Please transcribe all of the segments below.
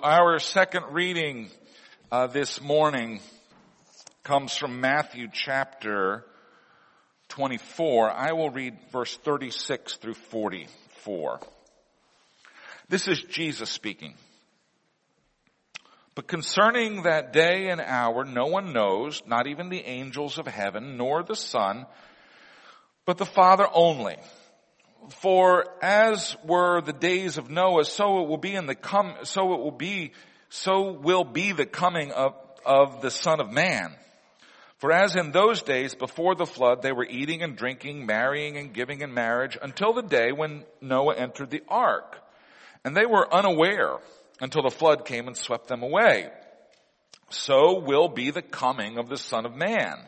Our second reading uh, this morning comes from Matthew chapter 24. I will read verse 36 through 44. This is Jesus speaking. But concerning that day and hour, no one knows, not even the angels of heaven, nor the Son, but the Father only. For as were the days of Noah, so it will be in the come, so it will be, so will be the coming of, of the Son of Man. For as in those days before the flood, they were eating and drinking, marrying and giving in marriage until the day when Noah entered the ark. And they were unaware until the flood came and swept them away. So will be the coming of the Son of Man.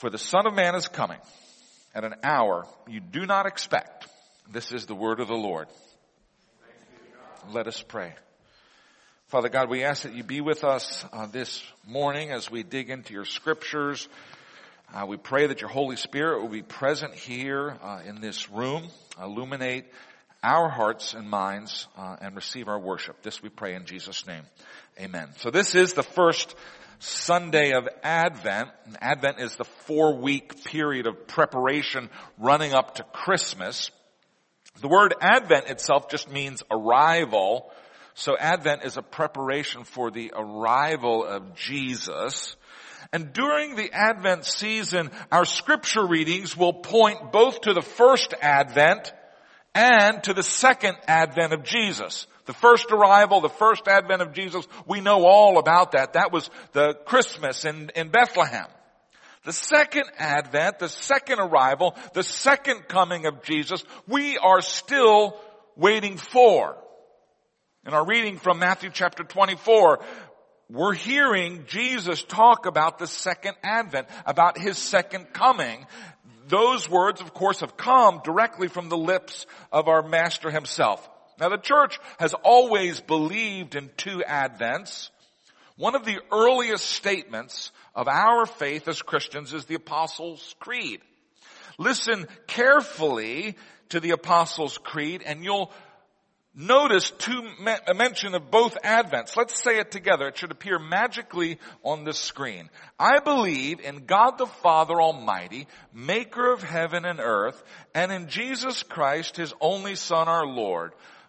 for the Son of Man is coming at an hour you do not expect. This is the word of the Lord. Let us pray. Father God, we ask that you be with us uh, this morning as we dig into your scriptures. Uh, we pray that your Holy Spirit will be present here uh, in this room, illuminate our hearts and minds, uh, and receive our worship. This we pray in Jesus' name. Amen. So this is the first Sunday of Advent. Advent is the four week period of preparation running up to Christmas. The word Advent itself just means arrival. So Advent is a preparation for the arrival of Jesus. And during the Advent season, our scripture readings will point both to the first Advent and to the second Advent of Jesus. The first arrival, the first advent of Jesus, we know all about that. That was the Christmas in, in Bethlehem. The second advent, the second arrival, the second coming of Jesus, we are still waiting for. In our reading from Matthew chapter 24, we're hearing Jesus talk about the second advent, about his second coming. Those words, of course, have come directly from the lips of our master himself. Now the church has always believed in two advents. One of the earliest statements of our faith as Christians is the Apostles' Creed. Listen carefully to the Apostles' Creed and you'll notice two a mention of both advents. Let's say it together. It should appear magically on the screen. I believe in God the Father Almighty, maker of heaven and earth, and in Jesus Christ, his only son, our Lord,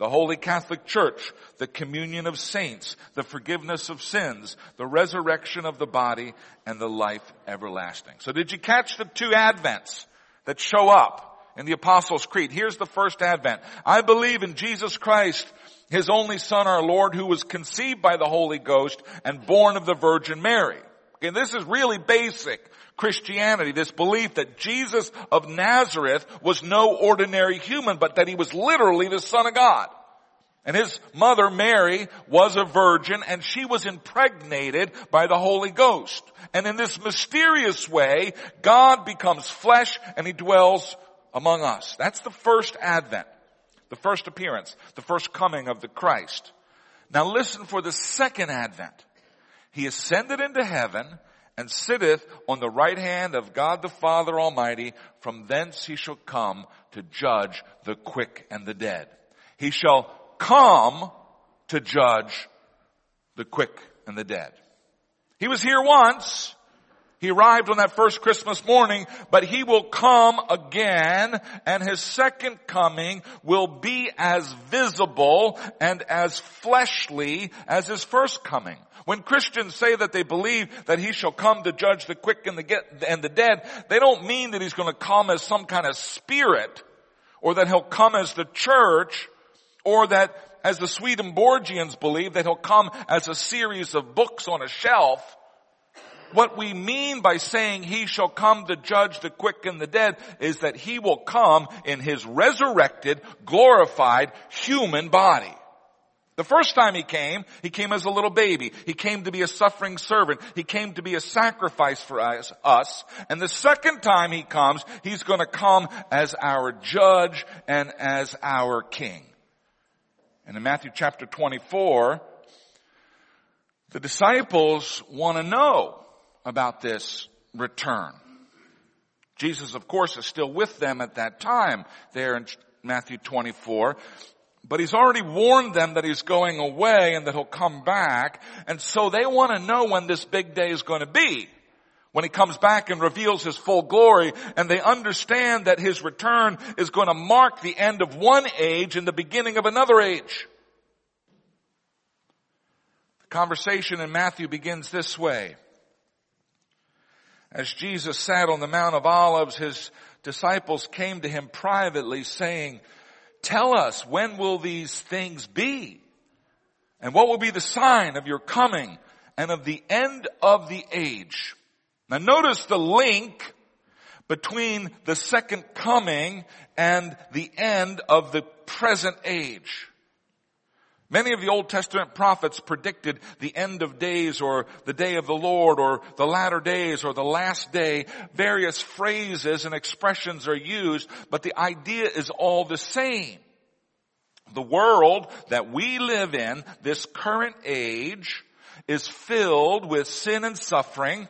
the Holy Catholic Church, the communion of saints, the forgiveness of sins, the resurrection of the body, and the life everlasting. So did you catch the two advents that show up in the Apostles' Creed? Here's the first advent. I believe in Jesus Christ, His only Son, our Lord, who was conceived by the Holy Ghost and born of the Virgin Mary. And this is really basic Christianity, this belief that Jesus of Nazareth was no ordinary human, but that he was literally the Son of God. And his mother, Mary, was a virgin and she was impregnated by the Holy Ghost. And in this mysterious way, God becomes flesh and he dwells among us. That's the first advent, the first appearance, the first coming of the Christ. Now listen for the second advent. He ascended into heaven and sitteth on the right hand of God the Father Almighty. From thence he shall come to judge the quick and the dead. He shall come to judge the quick and the dead. He was here once, He arrived on that first Christmas morning, but he will come again and his second coming will be as visible and as fleshly as his first coming. When Christians say that they believe that he shall come to judge the quick and the, get, and the dead, they don't mean that he's going to come as some kind of spirit or that he'll come as the church or that as the Swedenborgians believe that he'll come as a series of books on a shelf. What we mean by saying he shall come to judge the quick and the dead is that he will come in his resurrected, glorified human body. The first time he came, he came as a little baby. He came to be a suffering servant. He came to be a sacrifice for us. us. And the second time he comes, he's going to come as our judge and as our king. And in Matthew chapter 24, the disciples want to know about this return. Jesus, of course, is still with them at that time there in Matthew 24. But he's already warned them that he's going away and that he'll come back. And so they want to know when this big day is going to be. When he comes back and reveals his full glory and they understand that his return is going to mark the end of one age and the beginning of another age. The conversation in Matthew begins this way. As Jesus sat on the Mount of Olives, his disciples came to him privately saying, tell us when will these things be? And what will be the sign of your coming and of the end of the age? Now notice the link between the second coming and the end of the present age. Many of the Old Testament prophets predicted the end of days or the day of the Lord or the latter days or the last day. Various phrases and expressions are used, but the idea is all the same. The world that we live in, this current age, is filled with sin and suffering.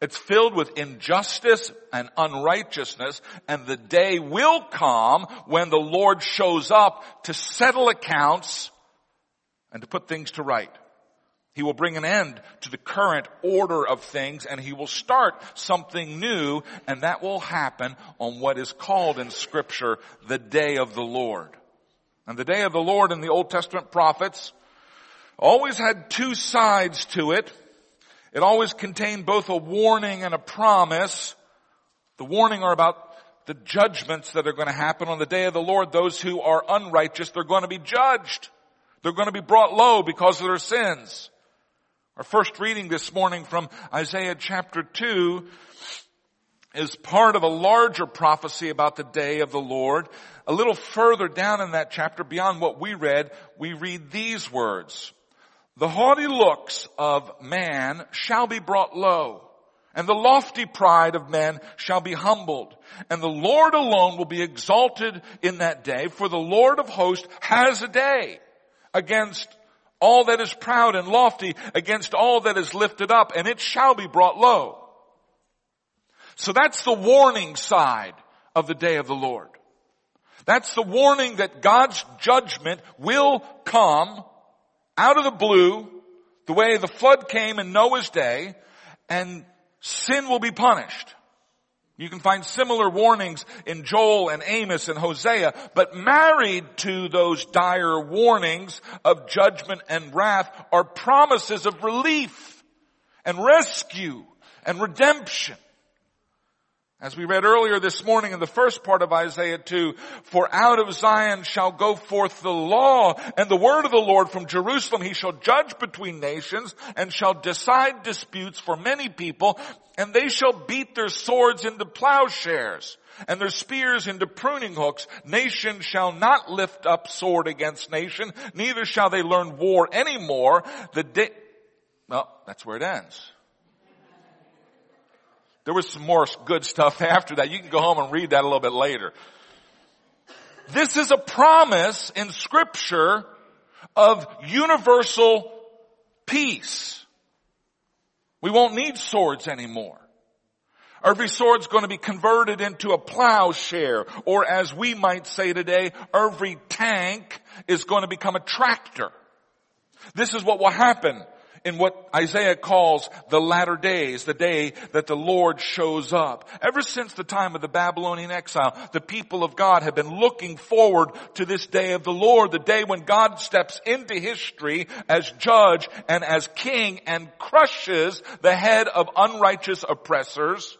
It's filled with injustice and unrighteousness and the day will come when the Lord shows up to settle accounts and to put things to right. He will bring an end to the current order of things and he will start something new and that will happen on what is called in scripture the day of the Lord. And the day of the Lord in the Old Testament prophets always had two sides to it. It always contained both a warning and a promise. The warning are about the judgments that are going to happen on the day of the Lord. Those who are unrighteous, they're going to be judged. They're going to be brought low because of their sins. Our first reading this morning from Isaiah chapter 2 is part of a larger prophecy about the day of the Lord. A little further down in that chapter, beyond what we read, we read these words. The haughty looks of man shall be brought low, and the lofty pride of men shall be humbled, and the Lord alone will be exalted in that day, for the Lord of hosts has a day against all that is proud and lofty, against all that is lifted up, and it shall be brought low. So that's the warning side of the day of the Lord. That's the warning that God's judgment will come out of the blue, the way the flood came in Noah's day, and sin will be punished. You can find similar warnings in Joel and Amos and Hosea, but married to those dire warnings of judgment and wrath are promises of relief and rescue and redemption. As we read earlier this morning in the first part of Isaiah 2, for out of Zion shall go forth the law and the word of the Lord from Jerusalem. He shall judge between nations and shall decide disputes for many people and they shall beat their swords into plowshares and their spears into pruning hooks. Nation shall not lift up sword against nation, neither shall they learn war anymore. The day, well, that's where it ends. There was some more good stuff after that. You can go home and read that a little bit later. This is a promise in scripture of universal peace. We won't need swords anymore. Every sword's going to be converted into a plowshare, or as we might say today, every tank is going to become a tractor. This is what will happen in what Isaiah calls the latter days, the day that the Lord shows up. Ever since the time of the Babylonian exile, the people of God have been looking forward to this day of the Lord, the day when God steps into history as judge and as king and crushes the head of unrighteous oppressors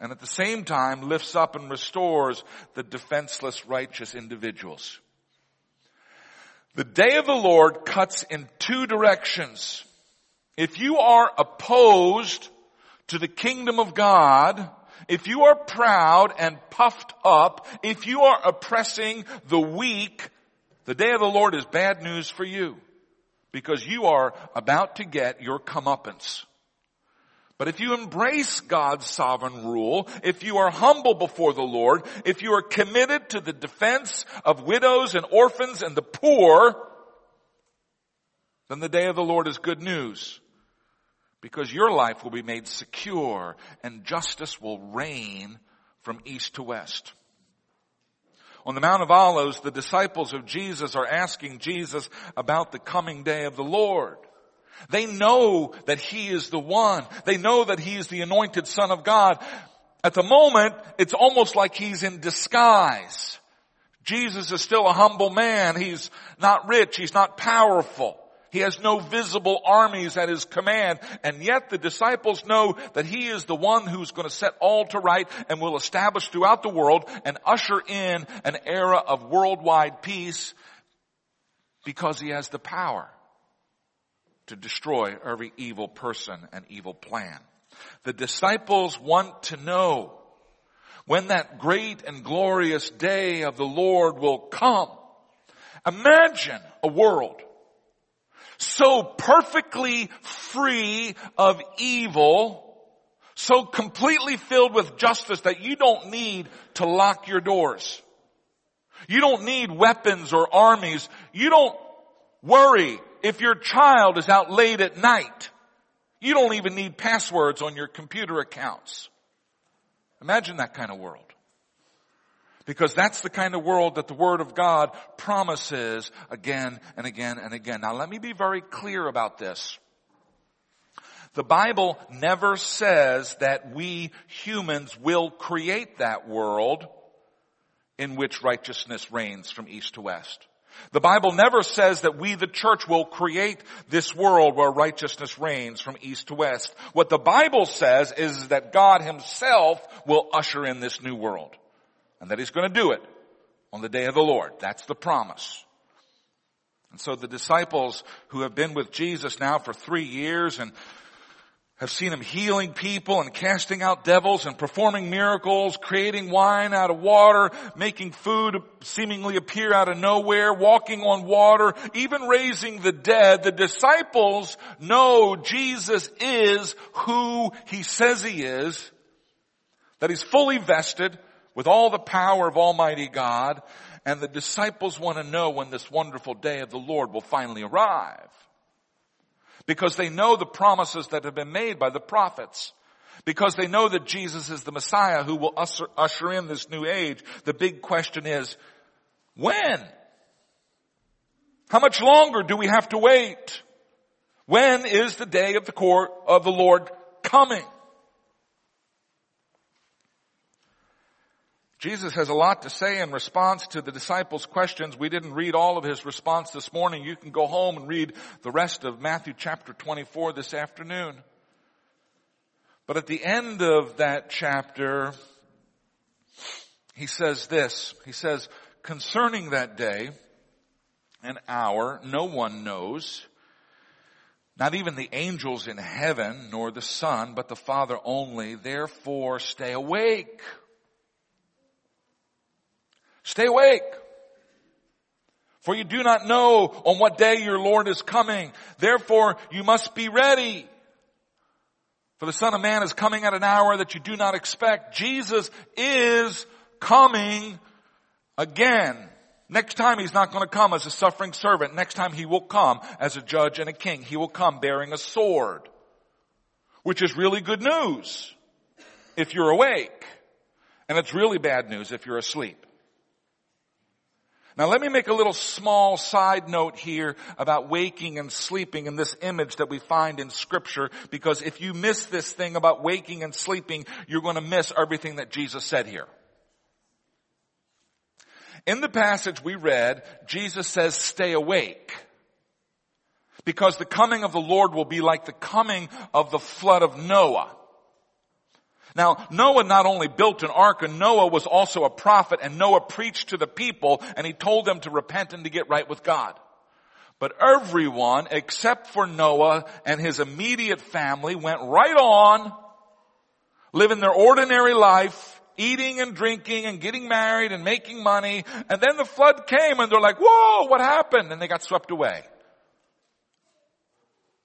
and at the same time lifts up and restores the defenseless righteous individuals. The day of the Lord cuts in two directions. If you are opposed to the kingdom of God, if you are proud and puffed up, if you are oppressing the weak, the day of the Lord is bad news for you because you are about to get your comeuppance. But if you embrace God's sovereign rule, if you are humble before the Lord, if you are committed to the defense of widows and orphans and the poor, then the day of the Lord is good news. Because your life will be made secure and justice will reign from east to west. On the Mount of Olives, the disciples of Jesus are asking Jesus about the coming day of the Lord. They know that He is the one. They know that He is the anointed Son of God. At the moment, it's almost like He's in disguise. Jesus is still a humble man. He's not rich. He's not powerful. He has no visible armies at his command. And yet the disciples know that he is the one who's going to set all to right and will establish throughout the world and usher in an era of worldwide peace because he has the power to destroy every evil person and evil plan. The disciples want to know when that great and glorious day of the Lord will come. Imagine a world so perfectly free of evil, so completely filled with justice that you don't need to lock your doors. You don't need weapons or armies. You don't worry if your child is out late at night, you don't even need passwords on your computer accounts. Imagine that kind of world. Because that's the kind of world that the Word of God promises again and again and again. Now let me be very clear about this. The Bible never says that we humans will create that world in which righteousness reigns from east to west. The Bible never says that we, the church, will create this world where righteousness reigns from east to west. What the Bible says is that God himself will usher in this new world. And that he's going to do it on the day of the Lord. That's the promise. And so the disciples who have been with Jesus now for three years and have seen him healing people and casting out devils and performing miracles, creating wine out of water, making food seemingly appear out of nowhere, walking on water, even raising the dead. The disciples know Jesus is who he says he is, that he's fully vested with all the power of Almighty God, and the disciples want to know when this wonderful day of the Lord will finally arrive because they know the promises that have been made by the prophets. Because they know that Jesus is the Messiah who will usher, in this new age. The big question is, when? How much longer do we have to wait? When is the day of the court of the Lord coming? Jesus has a lot to say in response to the disciples' questions. We didn't read all of his response this morning. You can go home and read the rest of Matthew chapter 24 this afternoon. But at the end of that chapter, he says this. He says, concerning that day and hour, no one knows, not even the angels in heaven, nor the Son, but the Father only. Therefore, stay awake. Stay awake. For you do not know on what day your Lord is coming. Therefore you must be ready. For the Son of Man is coming at an hour that you do not expect. Jesus is coming again. Next time he's not going to come as a suffering servant. Next time he will come as a judge and a king. He will come bearing a sword. Which is really good news if you're awake. And it's really bad news if you're asleep. Now let me make a little small side note here about waking and sleeping in this image that we find in scripture because if you miss this thing about waking and sleeping, you're going to miss everything that Jesus said here. In the passage we read, Jesus says stay awake because the coming of the Lord will be like the coming of the flood of Noah. Now, Noah not only built an ark, and Noah was also a prophet, and Noah preached to the people, and he told them to repent and to get right with God. But everyone, except for Noah and his immediate family, went right on, living their ordinary life, eating and drinking and getting married and making money, and then the flood came and they're like, whoa, what happened? And they got swept away.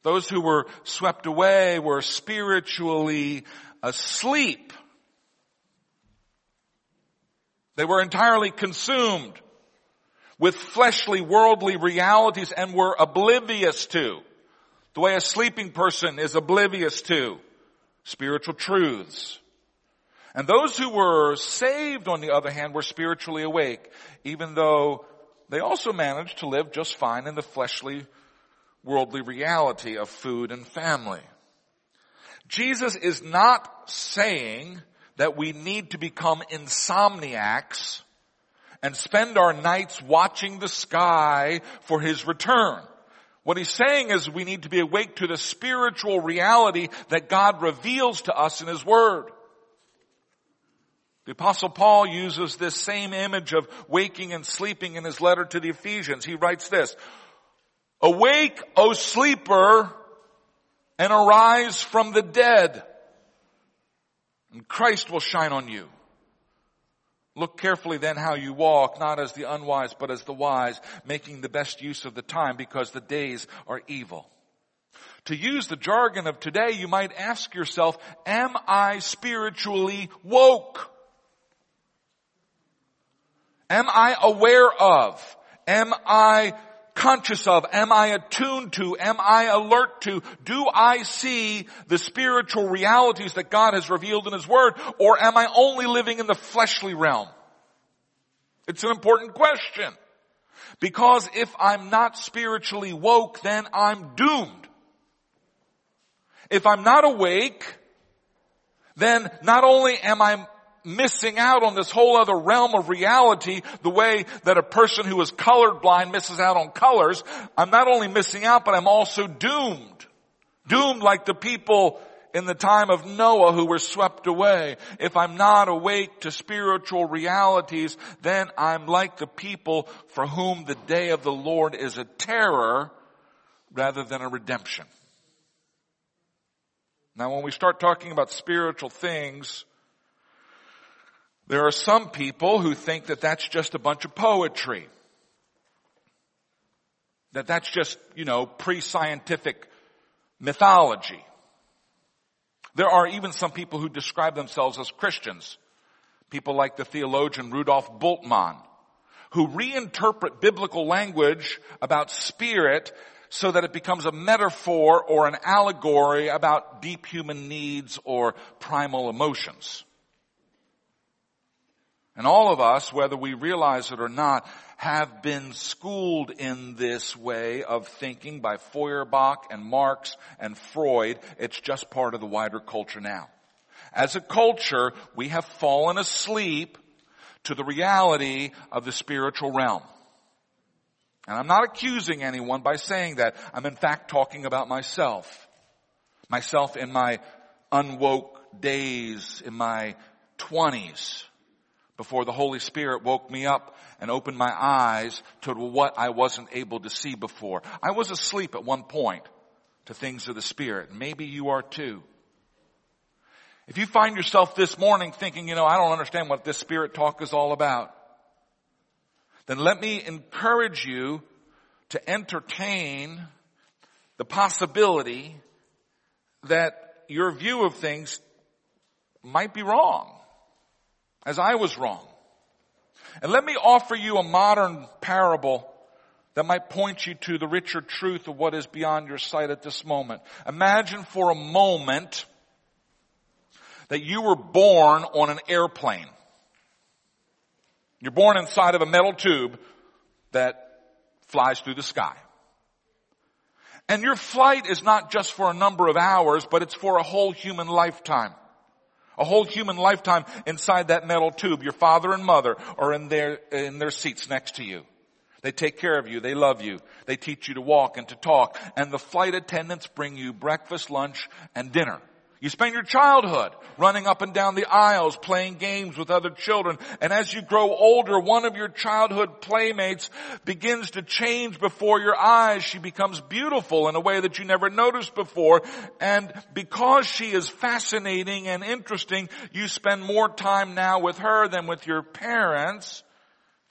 Those who were swept away were spiritually asleep. They were entirely consumed with fleshly, worldly realities and were oblivious to, the way a sleeping person is oblivious to, spiritual truths. And those who were saved, on the other hand, were spiritually awake, even though they also managed to live just fine in the fleshly, worldly reality of food and family. Jesus is not saying that we need to become insomniacs and spend our nights watching the sky for his return. What he's saying is we need to be awake to the spiritual reality that God reveals to us in his word. The apostle Paul uses this same image of waking and sleeping in his letter to the Ephesians. He writes this, Awake, O sleeper, and arise from the dead, and Christ will shine on you. Look carefully then how you walk, not as the unwise, but as the wise, making the best use of the time because the days are evil. To use the jargon of today, you might ask yourself, am I spiritually woke? Am I aware of? Am I conscious of? Am I attuned to? Am I alert to? Do I see the spiritual realities that God has revealed in His Word? Or am I only living in the fleshly realm? It's an important question. Because if I'm not spiritually woke, then I'm doomed. If I'm not awake, then not only am I missing out on this whole other realm of reality the way that a person who is colorblind misses out on colors. I'm not only missing out, but I'm also doomed. Doomed like the people in the time of Noah who were swept away. If I'm not awake to spiritual realities, then I'm like the people for whom the day of the Lord is a terror rather than a redemption. Now when we start talking about spiritual things, there are some people who think that that's just a bunch of poetry. That that's just, you know, pre-scientific mythology. There are even some people who describe themselves as Christians. People like the theologian Rudolf Bultmann, who reinterpret biblical language about spirit so that it becomes a metaphor or an allegory about deep human needs or primal emotions. And all of us, whether we realize it or not, have been schooled in this way of thinking by Feuerbach and Marx and Freud. It's just part of the wider culture now. As a culture, we have fallen asleep to the reality of the spiritual realm. And I'm not accusing anyone by saying that. I'm in fact talking about myself. Myself in my unwoke days, in my twenties before the Holy Spirit woke me up and opened my eyes to what I wasn't able to see before. I was asleep at one point to things of the Spirit. Maybe you are too. If you find yourself this morning thinking, you know, I don't understand what this Spirit talk is all about, then let me encourage you to entertain the possibility that your view of things might be wrong as I was wrong. And let me offer you a modern parable that might point you to the richer truth of what is beyond your sight at this moment. Imagine for a moment that you were born on an airplane. You're born inside of a metal tube that flies through the sky. And your flight is not just for a number of hours, but it's for a whole human lifetime. A whole human lifetime inside that metal tube. Your father and mother are in their, in their seats next to you. They take care of you. They love you. They teach you to walk and to talk. And the flight attendants bring you breakfast, lunch, and dinner. You spend your childhood running up and down the aisles, playing games with other children. And as you grow older, one of your childhood playmates begins to change before your eyes. She becomes beautiful in a way that you never noticed before. And because she is fascinating and interesting, you spend more time now with her than with your parents.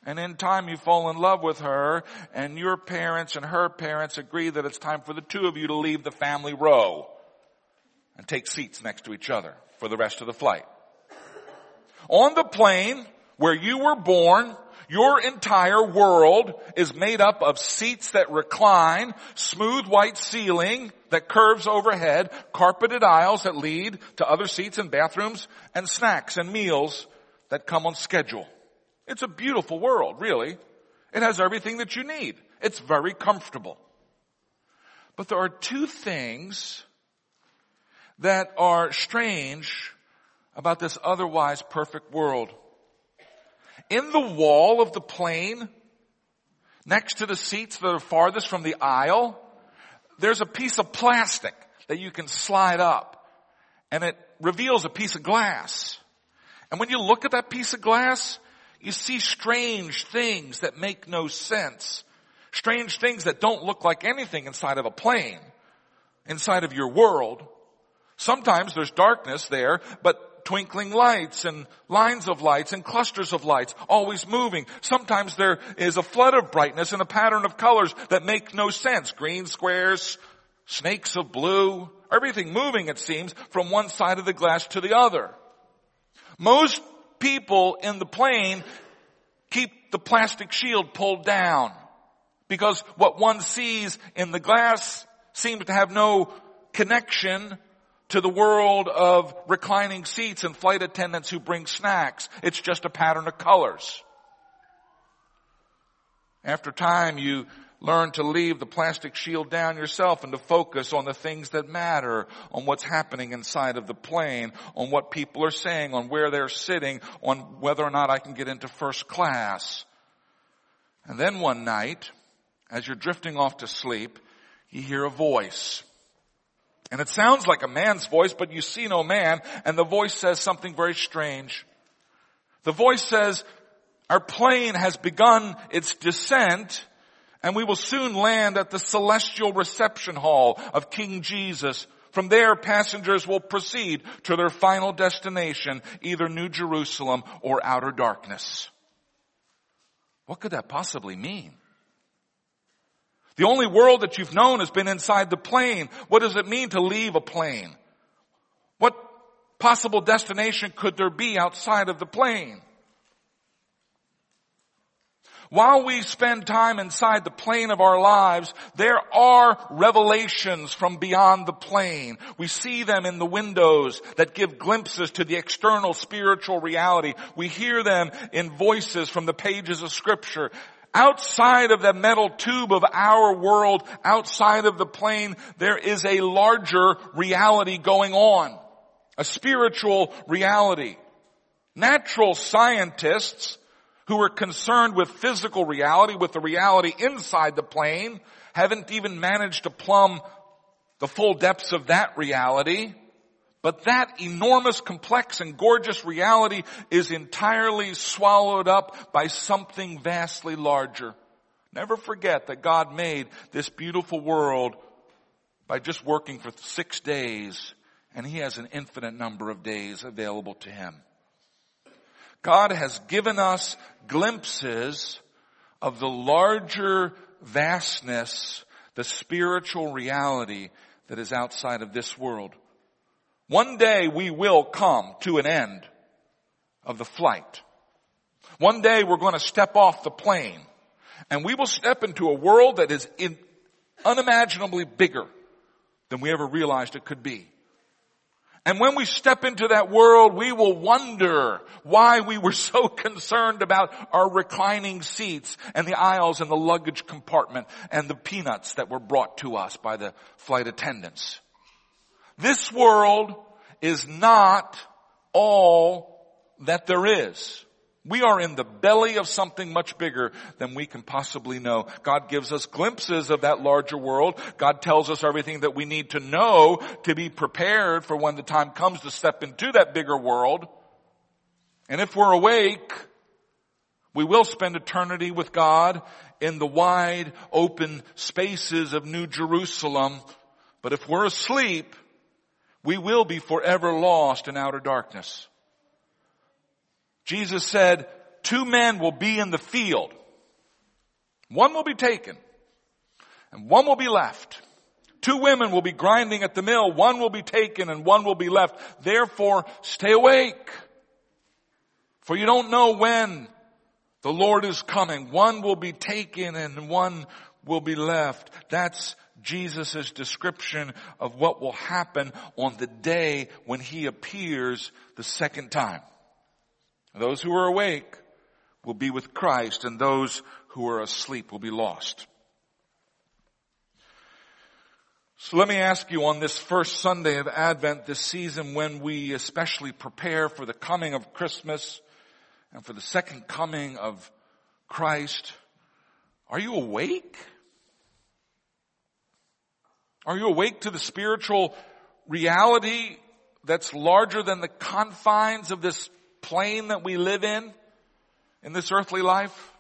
And in time you fall in love with her and your parents and her parents agree that it's time for the two of you to leave the family row and take seats next to each other for the rest of the flight. On the plane where you were born, your entire world is made up of seats that recline, smooth white ceiling that curves overhead, carpeted aisles that lead to other seats and bathrooms, and snacks and meals that come on schedule. It's a beautiful world, really. It has everything that you need. It's very comfortable. But there are two things that are strange about this otherwise perfect world. In the wall of the plane, next to the seats that are farthest from the aisle, there's a piece of plastic that you can slide up and it reveals a piece of glass. And when you look at that piece of glass, you see strange things that make no sense. Strange things that don't look like anything inside of a plane, inside of your world. Sometimes there's darkness there, but twinkling lights and lines of lights and clusters of lights always moving. Sometimes there is a flood of brightness and a pattern of colors that make no sense. Green squares, snakes of blue, everything moving it seems from one side of the glass to the other. Most people in the plane keep the plastic shield pulled down because what one sees in the glass seems to have no connection to the world of reclining seats and flight attendants who bring snacks. It's just a pattern of colors. After time, you learn to leave the plastic shield down yourself and to focus on the things that matter, on what's happening inside of the plane, on what people are saying, on where they're sitting, on whether or not I can get into first class. And then one night, as you're drifting off to sleep, you hear a voice. And it sounds like a man's voice, but you see no man, and the voice says something very strange. The voice says, our plane has begun its descent, and we will soon land at the celestial reception hall of King Jesus. From there, passengers will proceed to their final destination, either New Jerusalem or outer darkness. What could that possibly mean? The only world that you've known has been inside the plane. What does it mean to leave a plane? What possible destination could there be outside of the plane? While we spend time inside the plane of our lives, there are revelations from beyond the plane. We see them in the windows that give glimpses to the external spiritual reality. We hear them in voices from the pages of scripture. Outside of the metal tube of our world, outside of the plane, there is a larger reality going on. A spiritual reality. Natural scientists who are concerned with physical reality, with the reality inside the plane, haven't even managed to plumb the full depths of that reality. But that enormous, complex, and gorgeous reality is entirely swallowed up by something vastly larger. Never forget that God made this beautiful world by just working for six days, and He has an infinite number of days available to Him. God has given us glimpses of the larger vastness, the spiritual reality that is outside of this world. One day we will come to an end of the flight. One day we're going to step off the plane and we will step into a world that is in, unimaginably bigger than we ever realized it could be. And when we step into that world, we will wonder why we were so concerned about our reclining seats and the aisles and the luggage compartment and the peanuts that were brought to us by the flight attendants. This world is not all that there is. We are in the belly of something much bigger than we can possibly know. God gives us glimpses of that larger world. God tells us everything that we need to know to be prepared for when the time comes to step into that bigger world. And if we're awake, we will spend eternity with God in the wide open spaces of New Jerusalem. But if we're asleep, we will be forever lost in outer darkness. Jesus said, two men will be in the field. One will be taken and one will be left. Two women will be grinding at the mill. One will be taken and one will be left. Therefore, stay awake. For you don't know when the Lord is coming. One will be taken and one will be left. That's Jesus' description of what will happen on the day when he appears the second time. Those who are awake will be with Christ and those who are asleep will be lost. So let me ask you on this first Sunday of Advent, this season when we especially prepare for the coming of Christmas and for the second coming of Christ, are you awake? Are you awake to the spiritual reality that's larger than the confines of this plane that we live in, in this earthly life?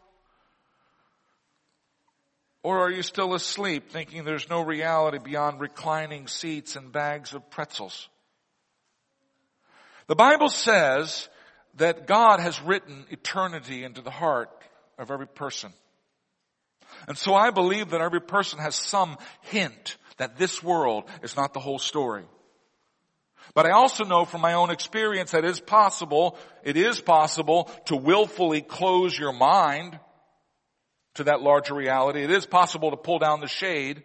Or are you still asleep thinking there's no reality beyond reclining seats and bags of pretzels? The Bible says that God has written eternity into the heart of every person. And so I believe that every person has some hint that this world is not the whole story. But I also know from my own experience that it is possible, it is possible to willfully close your mind to that larger reality. It is possible to pull down the shade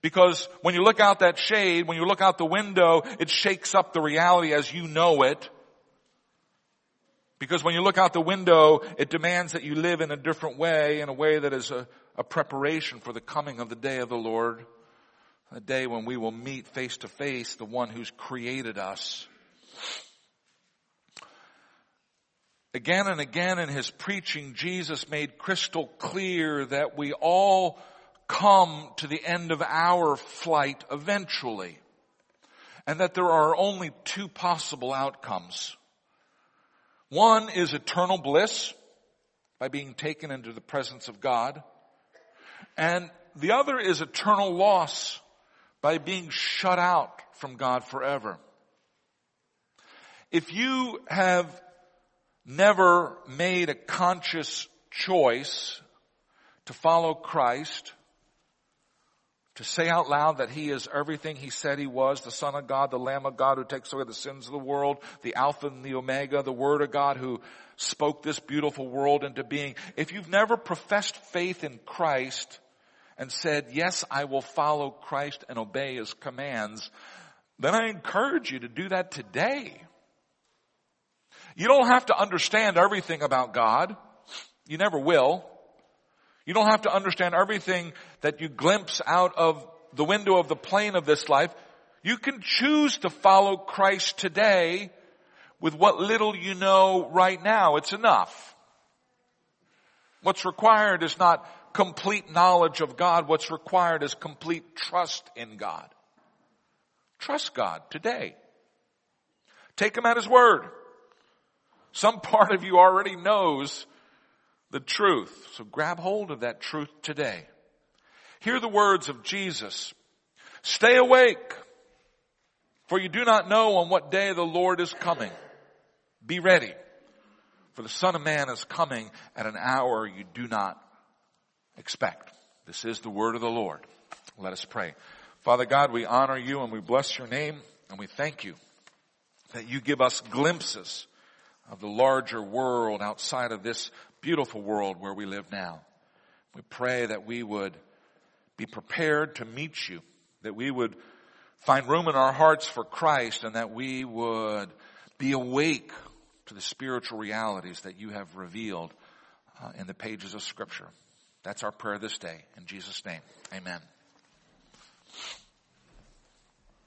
because when you look out that shade, when you look out the window, it shakes up the reality as you know it. Because when you look out the window, it demands that you live in a different way, in a way that is a, a preparation for the coming of the day of the Lord a day when we will meet face to face the one who's created us. Again and again in his preaching, Jesus made crystal clear that we all come to the end of our flight eventually. And that there are only two possible outcomes. One is eternal bliss by being taken into the presence of God. And the other is eternal loss by being shut out from God forever. If you have never made a conscious choice to follow Christ, to say out loud that He is everything He said He was, the Son of God, the Lamb of God who takes away the sins of the world, the Alpha and the Omega, the Word of God who spoke this beautiful world into being. If you've never professed faith in Christ, and said, yes, I will follow Christ and obey his commands, then I encourage you to do that today. You don't have to understand everything about God. You never will. You don't have to understand everything that you glimpse out of the window of the plane of this life. You can choose to follow Christ today with what little you know right now. It's enough. What's required is not complete knowledge of God. What's required is complete trust in God. Trust God today. Take Him at His word. Some part of you already knows the truth. So grab hold of that truth today. Hear the words of Jesus. Stay awake, for you do not know on what day the Lord is coming. Be ready, for the Son of Man is coming at an hour you do not expect. This is the word of the Lord. Let us pray. Father God, we honor you and we bless your name and we thank you that you give us glimpses of the larger world outside of this beautiful world where we live now. We pray that we would be prepared to meet you, that we would find room in our hearts for Christ and that we would be awake to the spiritual realities that you have revealed uh, in the pages of scripture. That's our prayer this day. In Jesus' name, amen.